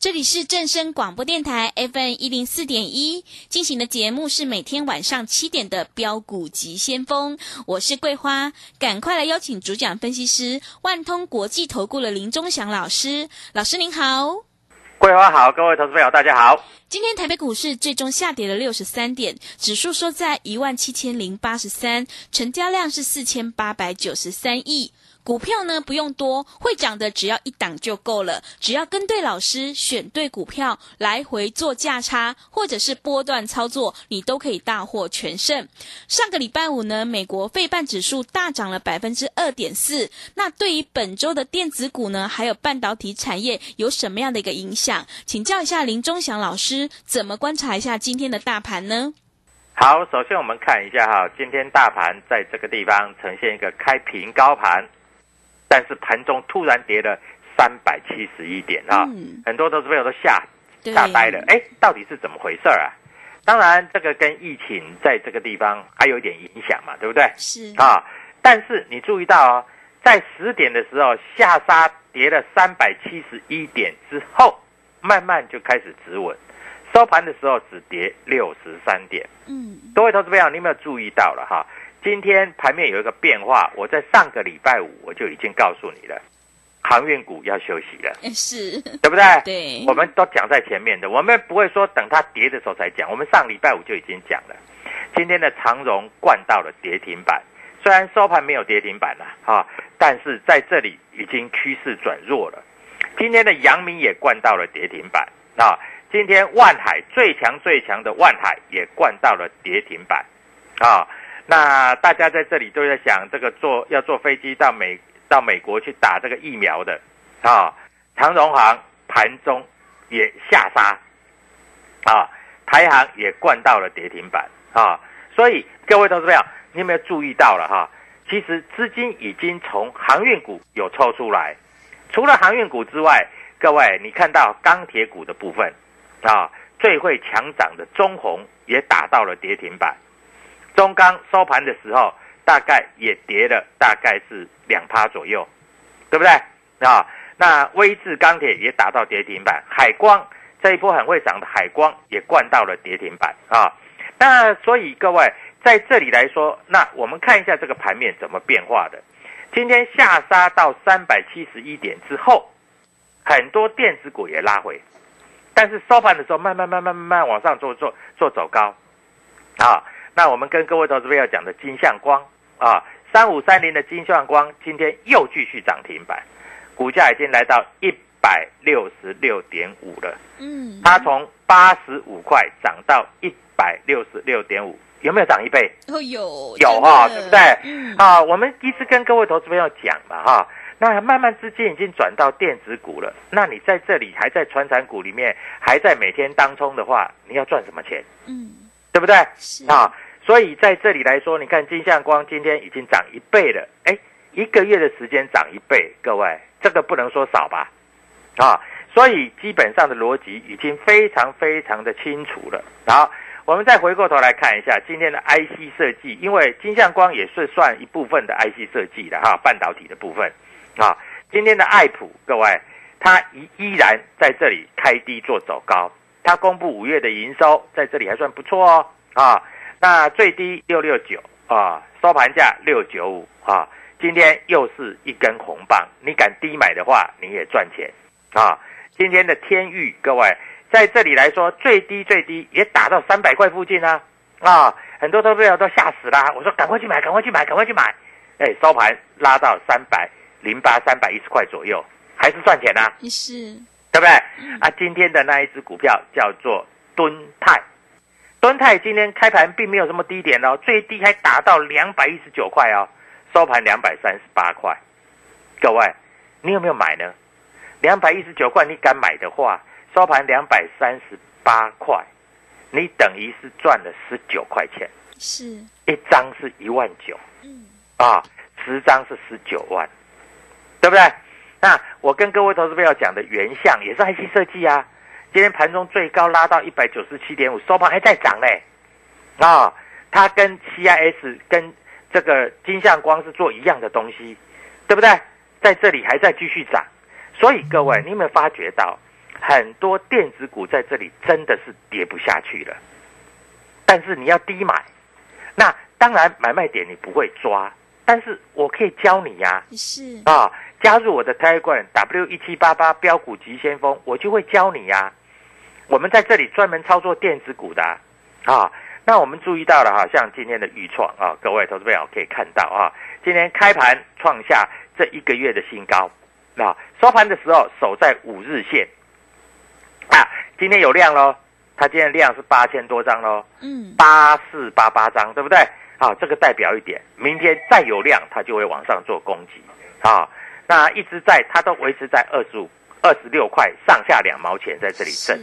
这里是正声广播电台 FM 一零四点一进行的节目是每天晚上七点的标股急先锋，我是桂花，赶快来邀请主讲分析师万通国际投顾的林忠祥老师，老师您好。桂花好，各位投资朋友大家好。今天台北股市最终下跌了六十三点，指数收在一万七千零八十三，成交量是四千八百九十三亿。股票呢不用多，会涨的只要一档就够了，只要跟对老师，选对股票，来回做价差或者是波段操作，你都可以大获全胜。上个礼拜五呢，美国费半指数大涨了百分之二点四，那对于本周的电子股呢，还有半导体产业有什么样的一个影响？请教一下林忠祥老师，怎么观察一下今天的大盘呢？好，首先我们看一下哈，今天大盘在这个地方呈现一个开平高盘。但是盘中突然跌了三百七十一点啊，嗯很多投资朋友都吓对吓呆了。哎，到底是怎么回事啊？当然，这个跟疫情在这个地方还有一点影响嘛，对不对？是啊，但是你注意到哦，在十点的时候下杀跌了三百七十一点之后，慢慢就开始止稳，收盘的时候只跌六十三点。嗯各位投资朋友，你有没有注意到了哈？今天盘面有一个变化，我在上个礼拜五我就已经告诉你了，航运股要休息了，诶 是，对不对？对我们都讲在前面的，我们不会说等它跌的时候才讲，我们上礼拜五就已经讲了。今天的长荣灌到了跌停板，虽然收盘没有跌停板了哈，但是在这里已经趋势转弱了。今天的阳明也灌到了跌停板啊，今天万海最强最强的万海也灌到了跌停板啊。那大家在这里都在想，这个坐要坐飞机到美到美国去打这个疫苗的啊，长荣行盘中也下杀啊，台行也灌到了跌停板啊，所以各位投资朋友，你有没有注意到了哈？其实资金已经从航运股有抽出来，除了航运股之外，各位你看到钢铁股的部分啊，最会强涨的中红也打到了跌停板。中钢收盘的时候，大概也跌了，大概是两趴左右，对不对？啊，那威智钢铁也打到跌停板，海光这一波很会涨的海光也灌到了跌停板啊。那所以各位在这里来说，那我们看一下这个盘面怎么变化的。今天下杀到三百七十一点之后，很多电子股也拉回，但是收盘的时候慢慢慢慢慢慢往上做做做走高，啊。那我们跟各位投资朋友讲的金相光啊，三五三零的金相光今天又继续涨停板，股价已经来到一百六十六点五了。嗯，它从八十五块涨到一百六十六点五，有没有涨一倍？哦有有哈，对不对？嗯，啊，我们一直跟各位投资朋友讲嘛哈，那慢慢资金已经转到电子股了，那你在这里还在传产股里面还在每天当冲的话，你要赚什么钱？嗯，对不对？是啊，所以在这里来说，你看金相光今天已经涨一倍了，哎，一个月的时间涨一倍，各位这个不能说少吧？啊，所以基本上的逻辑已经非常非常的清楚了。好，我们再回过头来看一下今天的 IC 设计，因为金相光也是算一部分的 IC 设计的哈，半导体的部分啊。今天的爱普，各位，它依依然在这里开低做走高，它公布五月的营收在这里还算不错哦啊。那最低六六九啊，收盘价六九五啊，今天又是一根红棒，你敢低买的话，你也赚钱啊。今天的天域，各位在这里来说，最低最低也打到三百块附近啊啊，很多投资者都吓死啦。我说赶快去买，赶快去买，赶快去买，哎，收盘拉到三百零八、三百一十块左右，还是赚钱啊，是，对不对？啊，今天的那一只股票叫做敦泰。敦泰今天开盘并没有什么低点哦，最低还达到两百一十九块哦，收盘两百三十八块。各位，你有没有买呢？两百一十九块，你敢买的话，收盘两百三十八块，你等于是赚了十九块钱。是，一张是一万九，嗯，啊，十张是十九万，对不对？那我跟各位投资朋友讲的原相也是 IC 设计啊。今天盘中最高拉到一百九十七点五，收盘还在涨嘞，啊，它跟 CIS 跟这个金相光是做一样的东西，对不对？在这里还在继续涨，所以各位，你有没有发觉到很多电子股在这里真的是跌不下去了？但是你要低买，那当然买卖点你不会抓，但是我可以教你呀、是，啊，加入我的 Telegram W 一七八八标股急先锋，我就会教你呀、我们在这里专门操作电子股的啊。啊那我们注意到了哈，像今天的预创啊，各位投资朋友可以看到啊，今天开盘创下这一个月的新高，那收盘的时候守在五日线。啊，今天有量喽，它今天量是八千多张喽，嗯，八四八八张，对不对？啊，这个代表一点，明天再有量，它就会往上做攻击。啊。那一直在，它都维持在二十五、二十六块上下两毛钱在这里挣。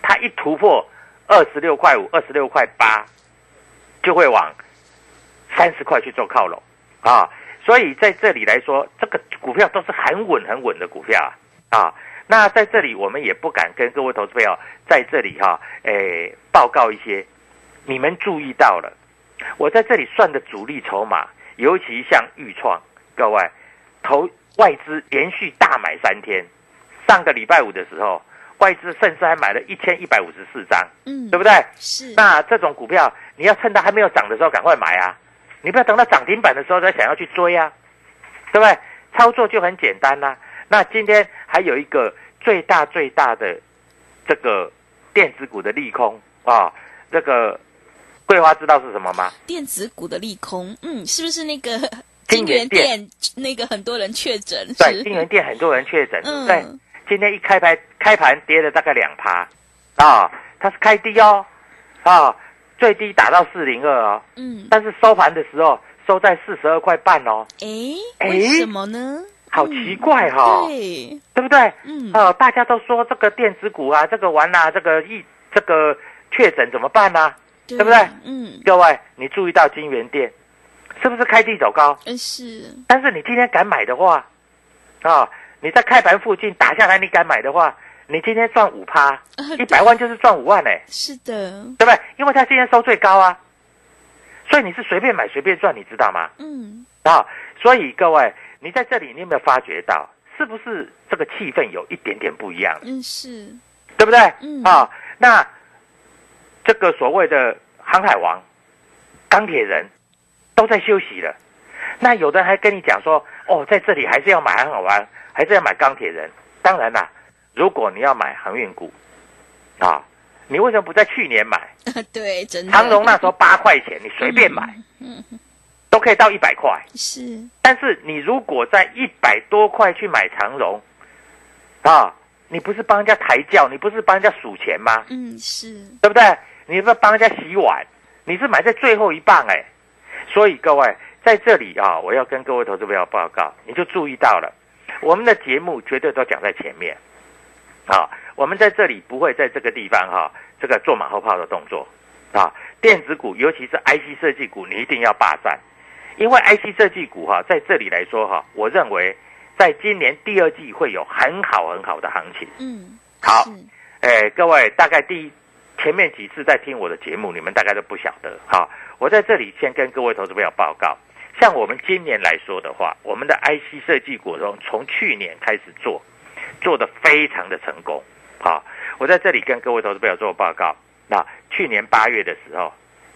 它一突破二十六块五、二十六块八，就会往三十块去做靠拢啊。所以在这里来说，这个股票都是很稳、很稳的股票啊。啊，那在这里我们也不敢跟各位投资朋友在这里哈、诶报告一些，你们注意到了，我在这里算的主力筹码，尤其像豫创，各位投外资连续大买三天，上个礼拜五的时候，外资甚至还买了一千一百五十四张，嗯，对不对？是，那这种股票，你要趁它还没有涨的时候赶快买啊！你不要等到涨停板的时候再想要去追啊，对不对？操作就很简单啦、那今天还有一个最大最大的这个电子股的利空啊，这个桂花知道是什么吗？电子股的利空，嗯，是不是那个金金源店那个很多人确诊？对，金源店很多人确诊，对今天一开盘开盘跌了大概两趴啊，它是开低哦啊，最低打到四零二哦，嗯，但是收盘的时候收在四十二块半哦，诶，诶？为什么呢？好奇怪哈、哦，对，对不对？嗯，哦，大家都说这个电子股啊，这个完啦、这个一这个确诊怎么办呢、对对不对？嗯，各位，你注意到金源店是不是开低走高？嗯是，但是你今天敢买的话，啊、你在开盘附近打下来，你敢买的话，你今天赚五趴，呃一百万就是赚五万呢、是的，对不对？因为他今天收最高啊，所以你是随便买随便赚，你知道吗？嗯，啊，所以各位，你在这里，你有没有发觉到，是不是这个气氛有一点点不一样，嗯是，对不对？嗯。啊，那这个所谓的航海王、钢铁人都在休息了，那有的人还跟你讲说，哦，在这里还是要买很好玩，还是要买钢铁人。当然啦，如果你要买航运股，啊，你为什么不在去年买？对，真的，长荣那时候八块钱，你随便买，嗯，嗯都可以到一百块。是，但是你如果在一百多块去买长荣，啊，你不是帮人家抬轿，你不是帮人家数钱吗？嗯是，对不对？你不是帮人家洗碗，你是买在最后一棒哎。所以各位在这里啊，我要跟各位投资朋友报告，你就注意到了，我们的节目绝对都讲在前面，啊，我们在这里不会在这个地方哈、这个做马后炮的动作，啊，电子股，尤其是 IC 设计股，你一定要霸占，因为 IC 设计股哈，在这里来说哈，我认为在今年第二季会有很好很好的行情。嗯，好，哎，各位，大概第一前面几次在听我的节目，你们大概都不晓得。好，我在这里先跟各位投资朋友报告，像我们今年来说的话，我们的 IC 设计股中，从去年开始做，做的非常的成功。好，我在这里跟各位投资朋友做报告。那去年八月的时候，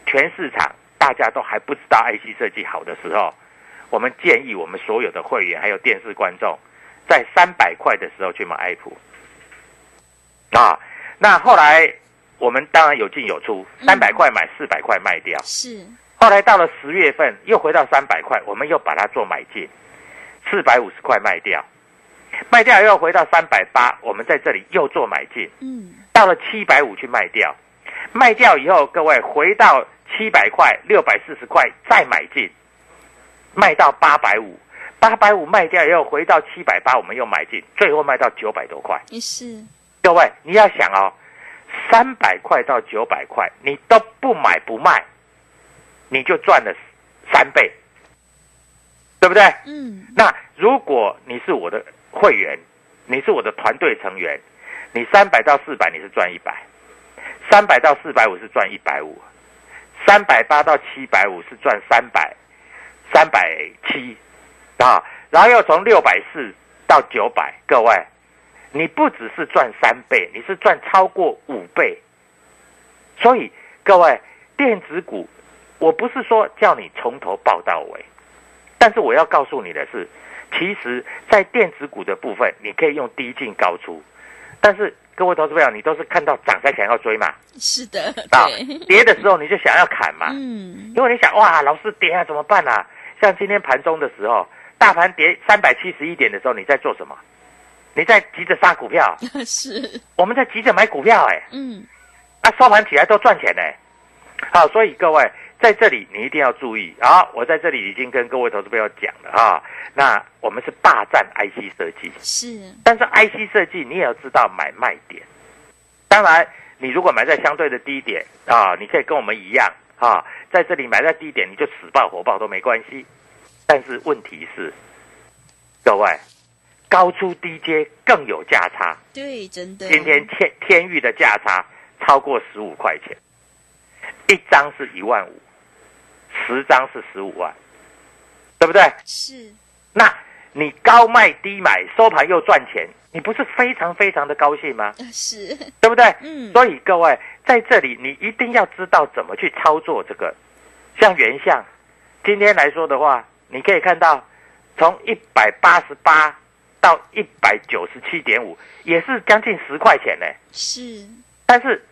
全市场大家都还不知道 IC 设计好的时候，我们建议我们所有的会员还有电视观众，在三百块的时候去买爱普。啊，那后来我们当然有进有出，嗯。三百块买，四百块卖掉。是，后来到了十月份，又回到三百块，我们又把它做买进，四百五十块卖掉，卖掉又回到三百八，我们在这里又做买进，嗯，到了七百五去卖掉，卖掉以后，各位回到七百块、六百四十块再买进，卖到八百五，八百五卖掉以后回到七百八，我们又买进，最后卖到九百多块。也是，各位，你要想哦，三百块到九百块，你都不买不卖，你就赚了三倍，对不对？嗯，那如果你是我的会员，你是我的团队成员，你三百到四百你是赚一百，三百到四百五是赚一百五，三百八到七百五是赚三百，三百七啊，然后又从六百四到九百，各位，你不只是赚三倍，你是赚超过五倍。所以各位，电子股，我不是说叫你从头报到尾，但是我要告诉你的是，其实，在电子股的部分，你可以用低进高出，但是各位投资朋友，你都是看到涨才想要追嘛，是的，啊对，，跌的时候你就想要砍嘛，嗯，因为你想哇，老师跌啊怎么办啊？像今天盘中的时候，大盘跌三百七十一点的时候，你在做什么？你在急着杀股票，是，我们在急着买股票、哎，嗯，啊，收盘起来都赚钱呢、好，所以各位在这里你一定要注意。啊！我在这里已经跟各位投资朋友讲了啊，那我们是霸占 IC 设计，是，但是 IC 设计你也要知道买卖点。当然，你如果买在相对的低点啊，你可以跟我们一样啊，在这里买在低点，你就死爆火爆都没关系。但是问题是，各位高出低阶更有价差。对，真的，今天天天域的价差超过十五块钱，一张是一万五，十张是十五万，对不对？是，那你高卖低买，收盘又赚钱，你不是非常非常的高兴吗？呃是，对不对？嗯，所以各位在这里，你一定要知道怎么去操作这个。像原相，今天来说的话，你可以看到从一百八十八到一百九十七点五，也是将近十块钱呢。是，但是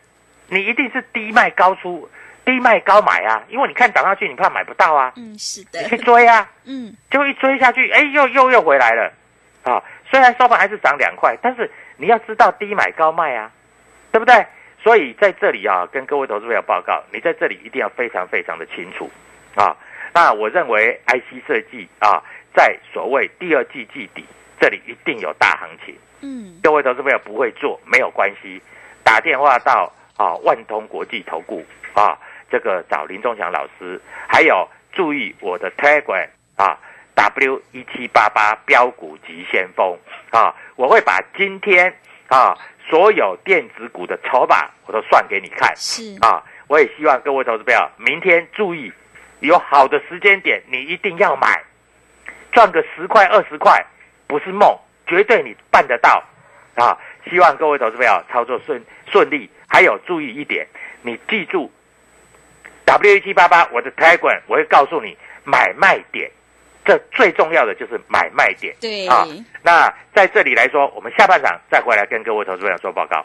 你一定是低卖高出，低卖高买啊，因为你看涨上去，你怕买不到啊，嗯，是的你，去追啊，嗯，就一追下去，哎，又又又回来了，啊，虽然收盘还是涨两块，但是你要知道低买高卖啊，对不对？所以在这里啊，跟各位投资朋友报告，你在这里一定要非常非常的清楚啊。那我认为 IC 设计啊，在所谓第二季季底，这里一定有大行情。嗯，各位投资朋友不会做没有关系，打电话到啊万通国际投顾啊，这个找林忠祥老师，还有注意我的 Telegram 啊 W 一七八八标股急先锋。啊，我会把今天啊所有电子股的筹码我都算给你看。是，啊，我也希望各位投资朋友明天注意，有好的时间点你一定要买，赚个十块二十块不是梦，绝对你办得到啊！希望各位投资朋友操作顺顺利，还有注意一点，你记住 W 一七八八我的 Telegram 我会告诉你买卖点，这最重要的就是买卖点。对，啊，那在这里来说，我们下半场再回来跟各位投资朋友做报告。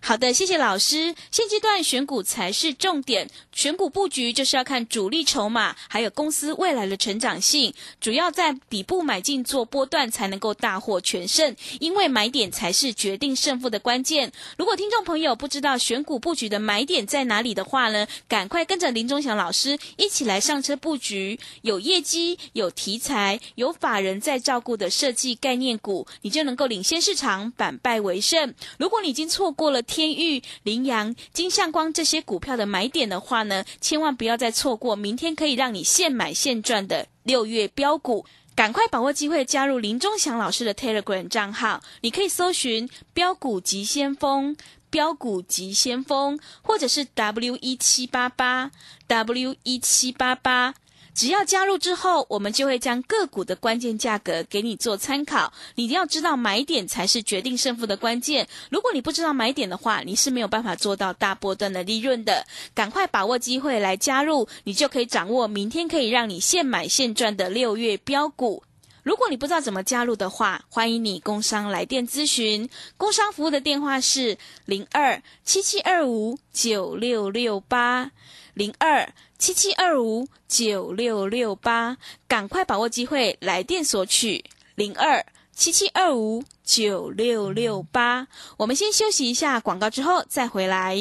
好的，谢谢老师。现阶段选股才是重点，选股布局就是要看主力筹码，还有公司未来的成长性，主要在底部买进做波段才能够大获全胜，因为买点才是决定胜负的关键。如果听众朋友不知道选股布局的买点在哪里的话呢，赶快跟着林忠祥老师一起来上车布局，有业绩、有题材、有法人在照顾的设计概念股，你就能够领先市场，反败为胜。如果你已经错过了天域、羚羊、金相光这些股票的买点的话呢，千万不要再错过明天可以让你现买现赚的六月标股。赶快把握机会加入林忠祥老师的 Telegram 账号，你可以搜寻“标股急先锋”、“标股急先锋”，或者是 W 一七八八 W 一七八八。只要加入之后，我们就会将个股的关键价格给你做参考。你一定要知道买点才是决定胜负的关键。如果你不知道买点的话，你是没有办法做到大波段的利润的。赶快把握机会来加入，你就可以掌握明天可以让你现买现赚的六月标股。如果你不知道怎么加入的话，欢迎你工商来电咨询。工商服务的电话是零二七七二五九六六八零二。七七二五九六六八，赶快把握机会来电索取零二七七二五九六六八。我们先休息一下广告，之后再回来。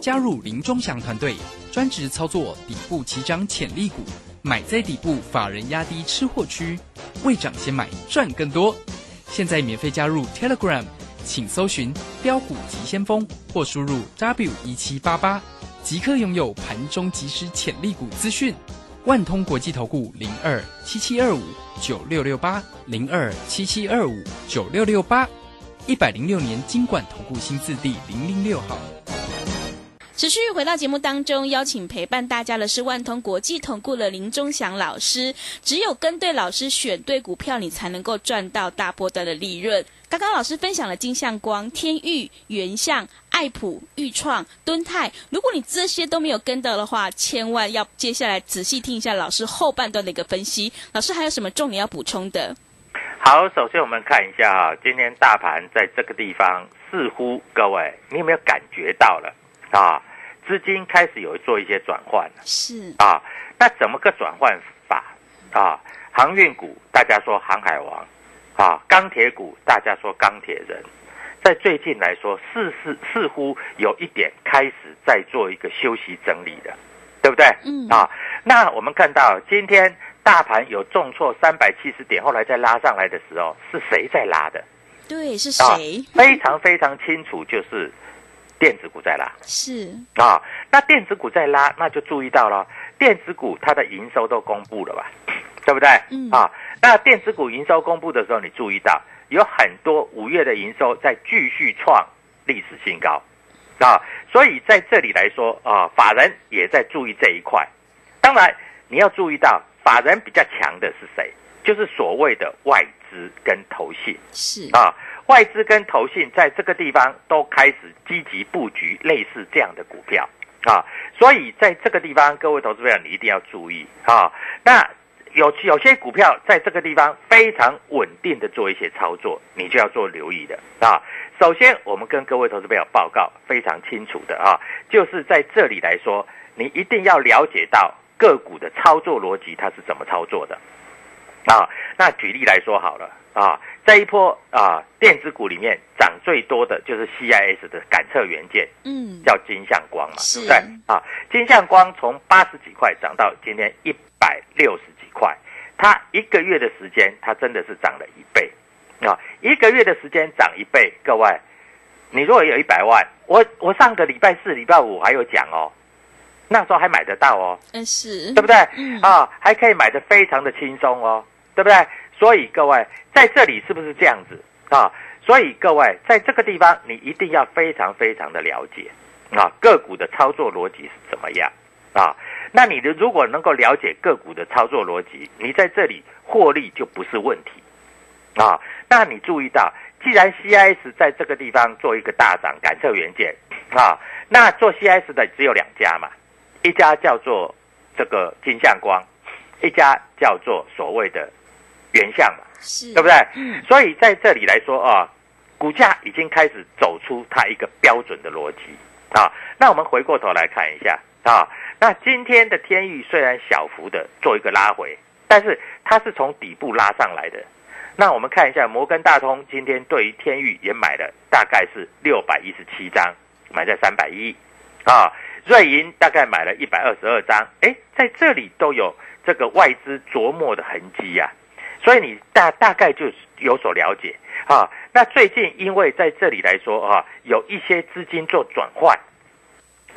加入林忠祥团队，专职操作底部起涨潜力股，买在底部，法人压低吃货区，未涨先买赚更多。现在免费加入 Telegram，请搜寻标股急先锋或输入 W 一七八八。即刻拥有盘中即时潜力股资讯，万通国际投顾零二七七二五九六六八零二七七二五九六六八，一百零六年金管投顾新字第零零六号。持续回到节目当中，邀请陪伴大家的是万通国际投顾的林忠祥老师。只有跟对老师，选对股票，你才能够赚到大波段的利润。刚刚老师分享了金相光、天域、原相、爱普、裕创、敦泰。如果你这些都没有跟到的话，千万要接下来仔细听一下老师后半段的一个分析。老师还有什么重点要补充的？好，首先我们看一下哈，今天大盘在这个地方，似乎各位你有没有感觉到了啊？资金开始有做一些转换是啊，那怎么个转换法啊？航运股大家说航海王。啊，钢铁股，大家说钢铁人，在最近来说，似似似乎有一点开始在做一个休息整理的，对不对？嗯。啊，那我们看到今天大盘有重挫三百七十点，后来再拉上来的时候，是谁在拉的？对，是谁？非常非常清楚，就是电子股在拉。是。啊，那电子股在拉，那就注意到了，电子股它的营收都公布了吧？对不对？嗯。啊。那电子股营收公布的时候，你注意到有很多五月的营收在继续创历史新高，啊，所以在这里来说啊，法人也在注意这一块。当然，你要注意到法人比较强的是谁？就是所谓的外资跟投信。是啊，外资跟投信在这个地方都开始积极布局类似这样的股票啊，所以在这个地方，各位投资者你一定要注意啊。那有有些股票在这个地方非常稳定的做一些操作，你就要做留意的啊。首先，我们跟各位投资朋友报告非常清楚的啊，就是在这里来说，你一定要了解到个股的操作逻辑，它是怎么操作的啊。那举例来说好了啊，在一波啊，电子股里面涨最多的就是 CIS 的感测元件，嗯，叫金相光嘛，对不对啊？金相光从八十几块涨到今天一百六十几。块，它一个月的时间，它真的是涨了一倍，啊，一个月的时间涨一倍，各位，你如果有一百万，我我上个礼拜四、礼拜五还有讲哦，那时候还买得到哦，嗯是，对不对？嗯啊，还可以买的非常的轻松哦，对不对？所以各位在这里是不是这样子啊？所以各位在这个地方，你一定要非常非常的了解啊，个股的操作逻辑是怎么样啊？那你的如果能够了解个股的操作逻辑，你在这里获利就不是问题啊。那你注意到，既然 CIS 在这个地方做一个大涨，感测元件啊，那做 CIS 的只有两家嘛，一家叫做这个金相光，一家叫做所谓的原相嘛，是，对不对？嗯，所以在这里来说啊，股价已经开始走出它一个标准的逻辑啊。那我们回过头来看一下啊。那今天的天域虽然小幅的做一个拉回，但是它是从底部拉上来的。那我们看一下摩根大通今天对于天域也买了大概是六百一十七张，买在三百一啊。瑞银大概买了一百二十二张，哎，在这里都有这个外资琢磨的痕迹呀。所以你大大概就有所了解啊，那最近因为在这里来说啊，有一些资金做转换，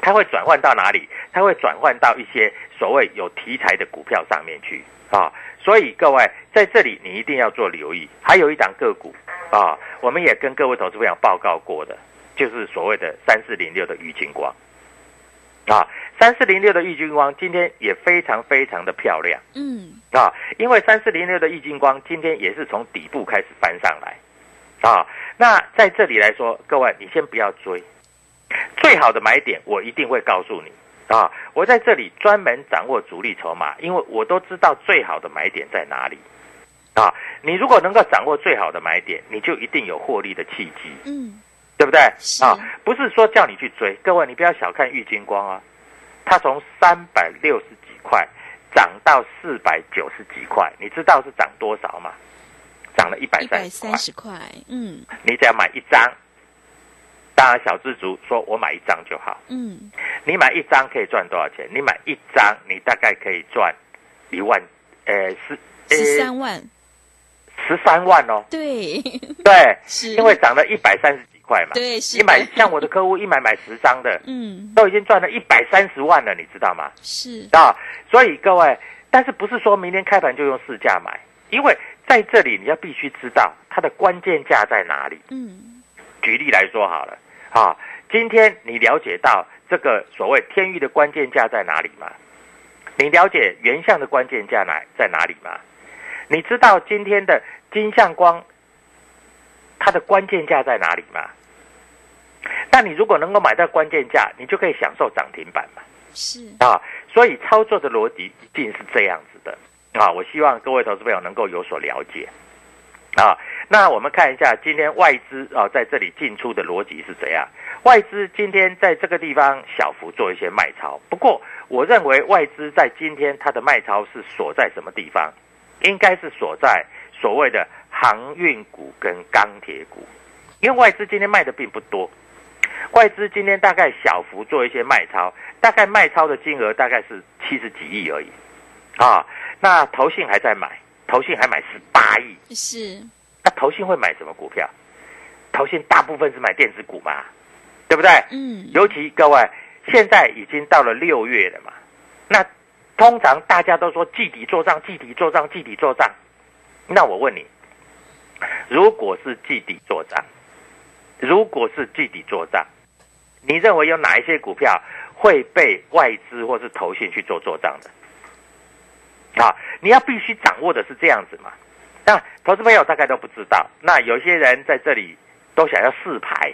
它会转换到哪里？它会转换到一些所谓有题材的股票上面去啊。所以各位在这里你一定要做留意。还有一档个股啊，我们也跟各位投资朋友报告过的，就是所谓的三四零六的玉金光啊。三四零六的玉金光今天也非常非常的漂亮，嗯，啊，因为三四零六的玉金光今天也是从底部开始翻上来，啊，那在这里来说，各位你先不要追，最好的买点我一定会告诉你，啊，我在这里专门掌握主力筹码，因为我都知道最好的买点在哪里，啊，你如果能够掌握最好的买点，你就一定有获利的契机，嗯，对不对？是啊，不是说叫你去追，各位你不要小看玉金光啊。它从三百六十几块涨到四百九十几块，你知道是涨多少吗？涨了一百三十块嗯你只要买一张，当然小资族说我买一张就好。嗯，你买一张可以赚多少钱？你买一张，你大概可以赚一万，呃，十十三万，十三万哦。对，对，是因为涨了一百三十几块嘛。对是你买的像我的客户一买买十张的，嗯都已经赚了一百三十万了，你知道吗？是，啊，所以各位，但是不是说明天开盘就用市价买？因为在这里你要必须知道它的关键价在哪里。嗯举例来说好了，啊，今天你了解到这个所谓天域的关键价在哪里吗？你了解原相的关键价哪在哪里吗？你知道今天的金相光它的关键价在哪里吗？那你如果能够买到关键价，你就可以享受涨停板嘛。是，啊，所以操作的逻辑一定是这样子的啊。我希望各位投资朋友能够有所了解啊。那我们看一下今天外资啊在这里进出的逻辑是怎样。外资今天在这个地方小幅做一些卖超，不过我认为外资在今天它的卖超是锁在什么地方？应该是锁在所谓的航运股跟钢铁股，因为外资今天卖的并不多。外资今天大概小幅做一些卖超，大概卖超的金额大概是七十几亿而已，啊，那投信还在买，投信还买十八亿，是，那投信会买什么股票？投信大部分是买电子股嘛，对不对？嗯尤其各位现在已经到了六月了嘛，那通常大家都说季底做账，季底做账，季底做账。那我问你，如果是季底做账，如果是具体做账，你认为有哪一些股票会被外资或是投信去做做账的？啊，你要必须掌握的是这样子嘛。那投资朋友大概都不知道，那有些人在这里都想要试牌，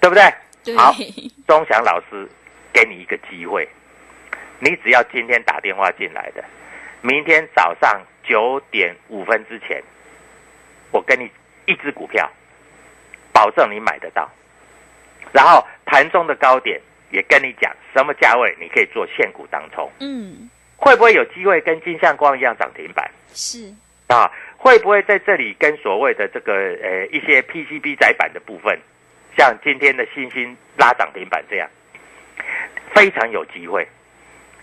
对不对？对，好钟祥老师给你一个机会，你只要今天打电话进来的，明天早上九点五分之前，我跟你一只股票，保证你买得到。然后盘中的高点也跟你讲什么价位你可以做现股当冲，嗯。会不会有机会跟金相光一样涨停板？是，啊，会不会在这里跟所谓的这个呃一些 PCB 窄板的部分，像今天的星星拉涨停板这样，非常有机会，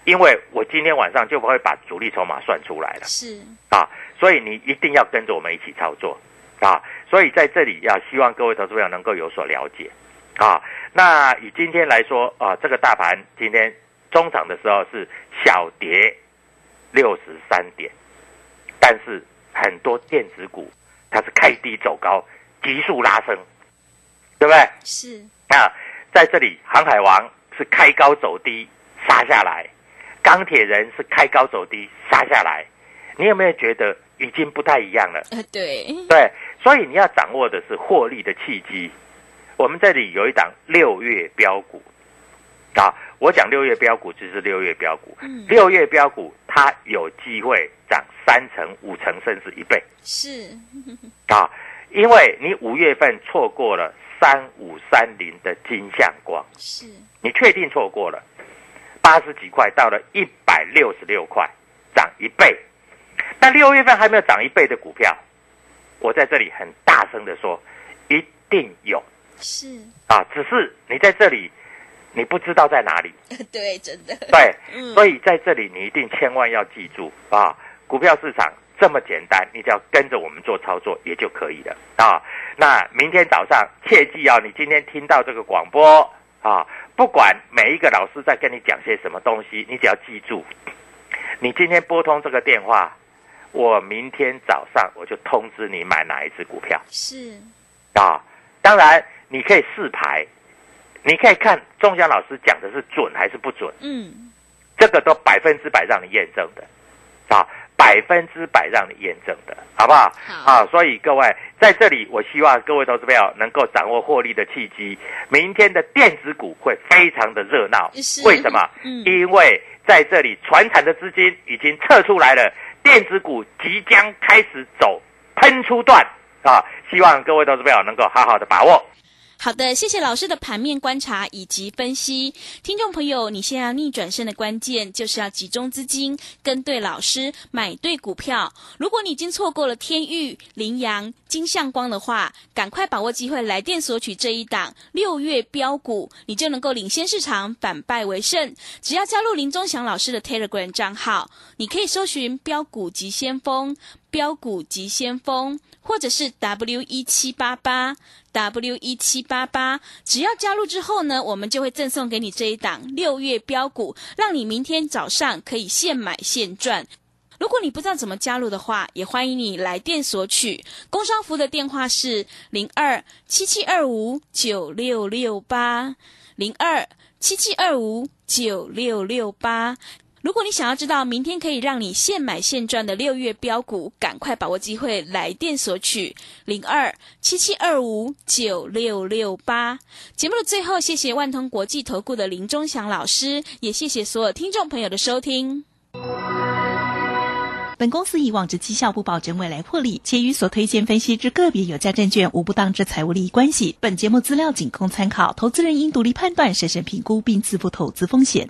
因为我今天晚上就不会把主力筹码算出来了。是，啊，所以你一定要跟着我们一起操作。啊，所以在这里要希望各位投资朋友能够有所了解啊。那以今天来说啊，这个大盘今天中场的时候是小跌六十三点，但是很多电子股它是开低走高，急速拉升，对不对？是，啊在这里，航海王是开高走低杀下来，钢铁人是开高走低杀下来，你有没有觉得已经不太一样了？呃，对，对，所以你要掌握的是获利的契机。我们这里有一档六月标股。啊，我讲六月标股就是六月标股，嗯。六月标股它有机会涨三成、五成甚至一倍。是，啊，因为你五月份错过了三五三零的金相光，是，你确定错过了？八十几块到了一百六十六块，涨一倍。那六月份还没有涨一倍的股票，我在这里很大声的说，一定有是，啊，只是你在这里你不知道在哪里。对，真的，对，嗯 所以在这里你一定千万要记住啊，股票市场这么简单，你只要跟着我们做操作也就可以了啊。那明天早上切记啊，你今天听到这个广播啊，不管每一个老师在跟你讲些什么东西，你只要记住，你今天拨通这个电话，我明天早上我就通知你买哪一只股票是啊。当然你可以试牌，你可以看钟祥老师讲的是准还是不准，嗯这个都百分之百让你验证的啊。百分之百让你验证的，好不好？好啊，所以各位在这里，我希望各位投资朋友能够掌握获利的契机。明天的电子股会非常的热闹，为什么？嗯因为在这里传产的资金已经撤出来了，电子股即将开始走喷出段啊！希望各位投资朋友能够好好的把握。好的，谢谢老师的盘面观察以及分析。听众朋友，你现在要逆转胜的关键就是要集中资金，跟对老师，买对股票。如果你已经错过了天域、羚羊、金相光的话，赶快把握机会来电索取这一档六月标股，你就能够领先市场，反败为胜。只要加入林宗祥老师的 Telegram 账号，你可以搜寻“标股急先锋”。标股急先锋，或者是 W 一七八八 W 一七八八，只要加入之后呢，我们就会赠送给你这一档六月标股，让你明天早上可以现买现赚。如果你不知道怎么加入的话，也欢迎你来电索取。工商服的电话是零二七七二五九六六八零二七七二五九六六八。如果你想要知道明天可以让你现买现赚的六月标股，赶快把握机会来电索取零二七七二五九六六八。节目的最后，谢谢万通国际投顾的林忠祥老师，也谢谢所有听众朋友的收听。本公司以往之绩效不保证未来获利，且与所推荐分析之个别有价证券无不当之财务利益关系。本节目资料仅供参考，投资人应独立判断、审慎评估并自负投资风险。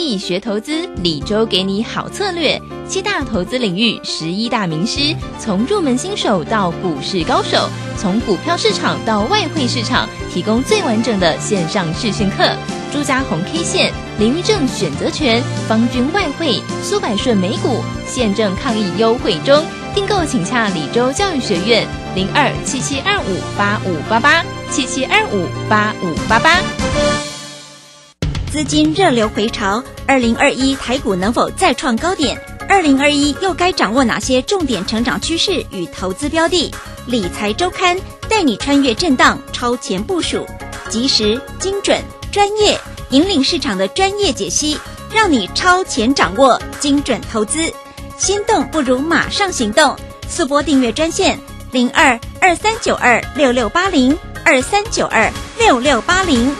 易学投资，李周给你好策略。七大投资领域，十一大名师，从入门新手到股市高手，从股票市场到外汇市场，提供最完整的线上视讯课。朱家红 K 线、林玉正选择权、方军外汇、苏百顺美股，现正抗疫优惠中，订购请洽李州教育学院零二七七二五八五八八七七二五八五八八。资金热流回潮，二零二一台股能否再创高点？二零二一又该掌握哪些重点成长趋势与投资标的？理财周刊带你穿越震荡，超前部署，及时、精准、专业，引领市场的专业解析，让你超前掌握精准投资。心动不如马上行动，速拨订阅专线零二二三九二六六八零二三九二六六八零。